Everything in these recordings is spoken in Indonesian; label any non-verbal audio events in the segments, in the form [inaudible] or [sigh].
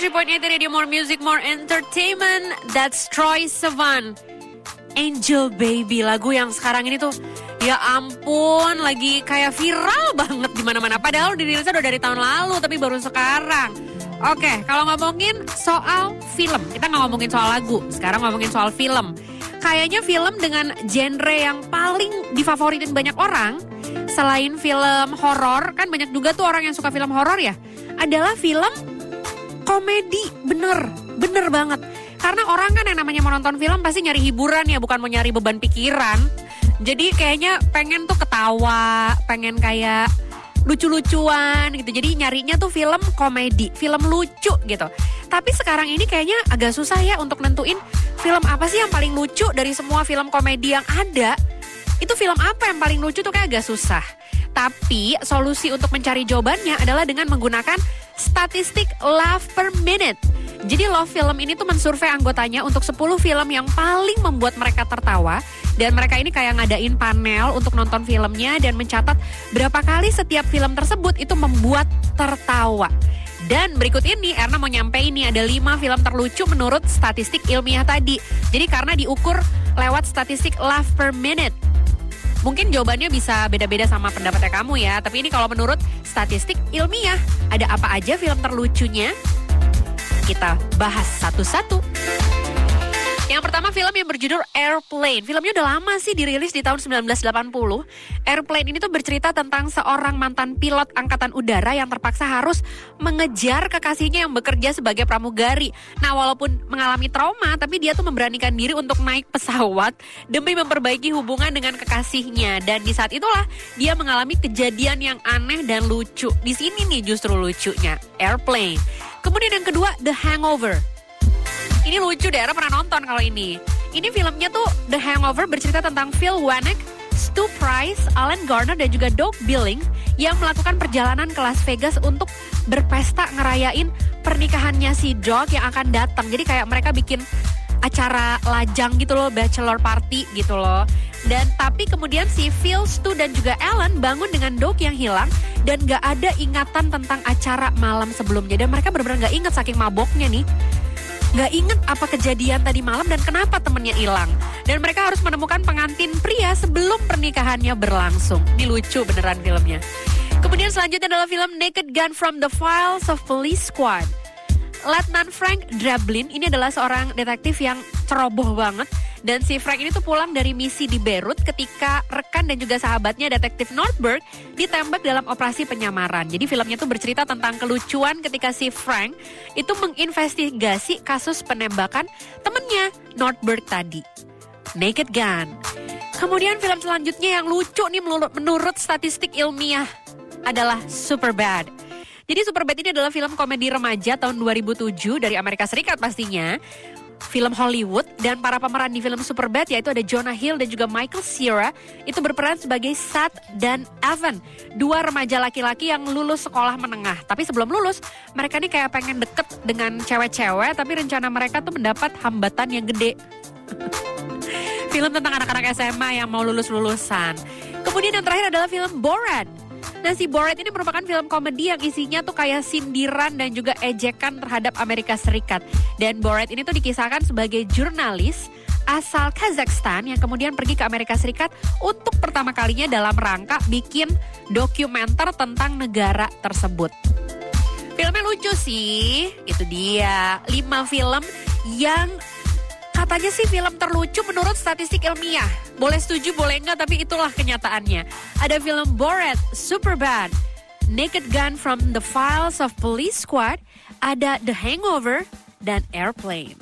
103.8 Radio More Music More Entertainment That's Troy Sivan. Angel Baby lagu yang sekarang ini tuh ya ampun lagi kayak viral banget di mana-mana. Padahal dirilisnya udah dari tahun lalu tapi baru sekarang. Oke, kalau ngomongin soal film, kita nggak ngomongin soal lagu, sekarang ngomongin soal film. Kayaknya film dengan genre yang paling difavoritin banyak orang, selain film horor, kan banyak juga tuh orang yang suka film horor ya, adalah film komedi bener bener banget. Karena orang kan yang namanya mau nonton film pasti nyari hiburan ya bukan mau nyari beban pikiran. Jadi kayaknya pengen tuh ketawa pengen kayak lucu-lucuan gitu. Jadi nyarinya tuh film komedi film lucu gitu. Tapi sekarang ini kayaknya agak susah ya untuk nentuin film apa sih yang paling lucu dari semua film komedi yang ada. Itu film apa yang paling lucu tuh kayak agak susah. Tapi solusi untuk mencari jawabannya adalah dengan menggunakan statistik love per minute. Jadi Love Film ini tuh mensurvei anggotanya untuk 10 film yang paling membuat mereka tertawa dan mereka ini kayak ngadain panel untuk nonton filmnya dan mencatat berapa kali setiap film tersebut itu membuat tertawa. Dan berikut ini Erna mau nyampe ini ada 5 film terlucu menurut statistik ilmiah tadi. Jadi karena diukur lewat statistik love per minute. Mungkin jawabannya bisa beda-beda sama pendapatnya kamu ya. Tapi ini kalau menurut statistik ilmiah, ada apa aja film terlucunya? Kita bahas satu-satu. Yang pertama film yang berjudul Airplane. Filmnya udah lama sih dirilis di tahun 1980. Airplane ini tuh bercerita tentang seorang mantan pilot angkatan udara yang terpaksa harus mengejar kekasihnya yang bekerja sebagai pramugari. Nah, walaupun mengalami trauma, tapi dia tuh memberanikan diri untuk naik pesawat demi memperbaiki hubungan dengan kekasihnya. Dan di saat itulah dia mengalami kejadian yang aneh dan lucu. Di sini nih justru lucunya, Airplane. Kemudian yang kedua, The Hangover. Ini lucu deh, Era pernah nonton kalau ini. Ini filmnya tuh The Hangover bercerita tentang Phil Wanek, Stu Price, Alan Garner dan juga Doug Billing yang melakukan perjalanan ke Las Vegas untuk berpesta ngerayain pernikahannya si Doug yang akan datang. Jadi kayak mereka bikin acara lajang gitu loh, bachelor party gitu loh. Dan tapi kemudian si Phil, Stu dan juga Alan bangun dengan Doug yang hilang dan gak ada ingatan tentang acara malam sebelumnya. Dan mereka benar-benar gak ingat saking maboknya nih nggak inget apa kejadian tadi malam dan kenapa temennya hilang. Dan mereka harus menemukan pengantin pria sebelum pernikahannya berlangsung. Ini lucu beneran filmnya. Kemudian selanjutnya adalah film Naked Gun from the Files of Police Squad. Letnan Frank Drablin ini adalah seorang detektif yang ceroboh banget dan si Frank ini tuh pulang dari misi di Beirut ketika rekan dan juga sahabatnya detektif Nordberg ditembak dalam operasi penyamaran. Jadi filmnya tuh bercerita tentang kelucuan ketika si Frank itu menginvestigasi kasus penembakan temennya Nordberg tadi. Naked Gun. Kemudian film selanjutnya yang lucu nih menurut, statistik ilmiah adalah Superbad. Jadi Superbad ini adalah film komedi remaja tahun 2007 dari Amerika Serikat pastinya. Film Hollywood dan para pemeran di film Superbad yaitu ada Jonah Hill dan juga Michael Cera itu berperan sebagai Seth dan Evan, dua remaja laki-laki yang lulus sekolah menengah. Tapi sebelum lulus, mereka ini kayak pengen deket dengan cewek-cewek tapi rencana mereka tuh mendapat hambatan yang gede. [laughs] film tentang anak-anak SMA yang mau lulus-lulusan. Kemudian yang terakhir adalah film Borat. Nah si Borat ini merupakan film komedi yang isinya tuh kayak sindiran dan juga ejekan terhadap Amerika Serikat. Dan Borat ini tuh dikisahkan sebagai jurnalis asal Kazakhstan yang kemudian pergi ke Amerika Serikat untuk pertama kalinya dalam rangka bikin dokumenter tentang negara tersebut. Filmnya lucu sih, itu dia. 5 film yang katanya sih film terlucu menurut statistik ilmiah. Boleh setuju, boleh enggak, tapi itulah kenyataannya. Ada film Borat, Superbad, Naked Gun from the Files of Police Squad, ada The Hangover, dan Airplane.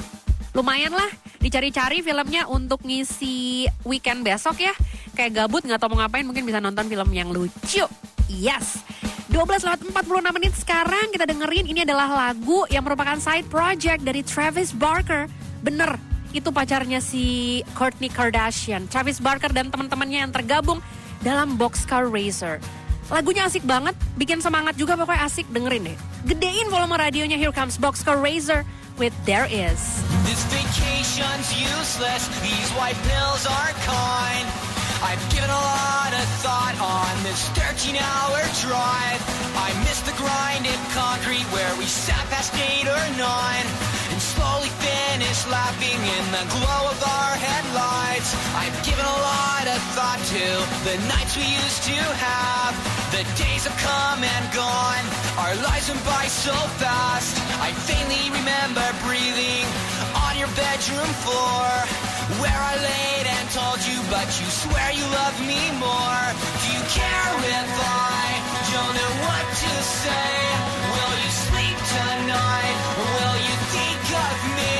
Lumayan lah, dicari-cari filmnya untuk ngisi weekend besok ya. Kayak gabut nggak tahu mau ngapain, mungkin bisa nonton film yang lucu. Yes. 12 lewat 46 menit sekarang kita dengerin ini adalah lagu yang merupakan side project dari Travis Barker. Bener, itu pacarnya si Kourtney Kardashian. Travis Barker dan teman-temannya yang tergabung dalam Boxcar Racer. Lagunya asik banget, bikin semangat juga pokoknya asik dengerin deh. Gedein volume radionya Here Comes Boxcar Racer with There Is. This vacation's useless, these white pills aren't kind. I've given a lot of thought on this 13 hour drive. I miss the grinded concrete where we sat past eight the glow of our headlights. I've given a lot of thought to the nights we used to have. The days have come and gone, our lives went by so fast. I faintly remember breathing on your bedroom floor where I laid and told you, but you swear you love me more. Do you care if I don't know what to say? Will you sleep tonight? Will you think of me?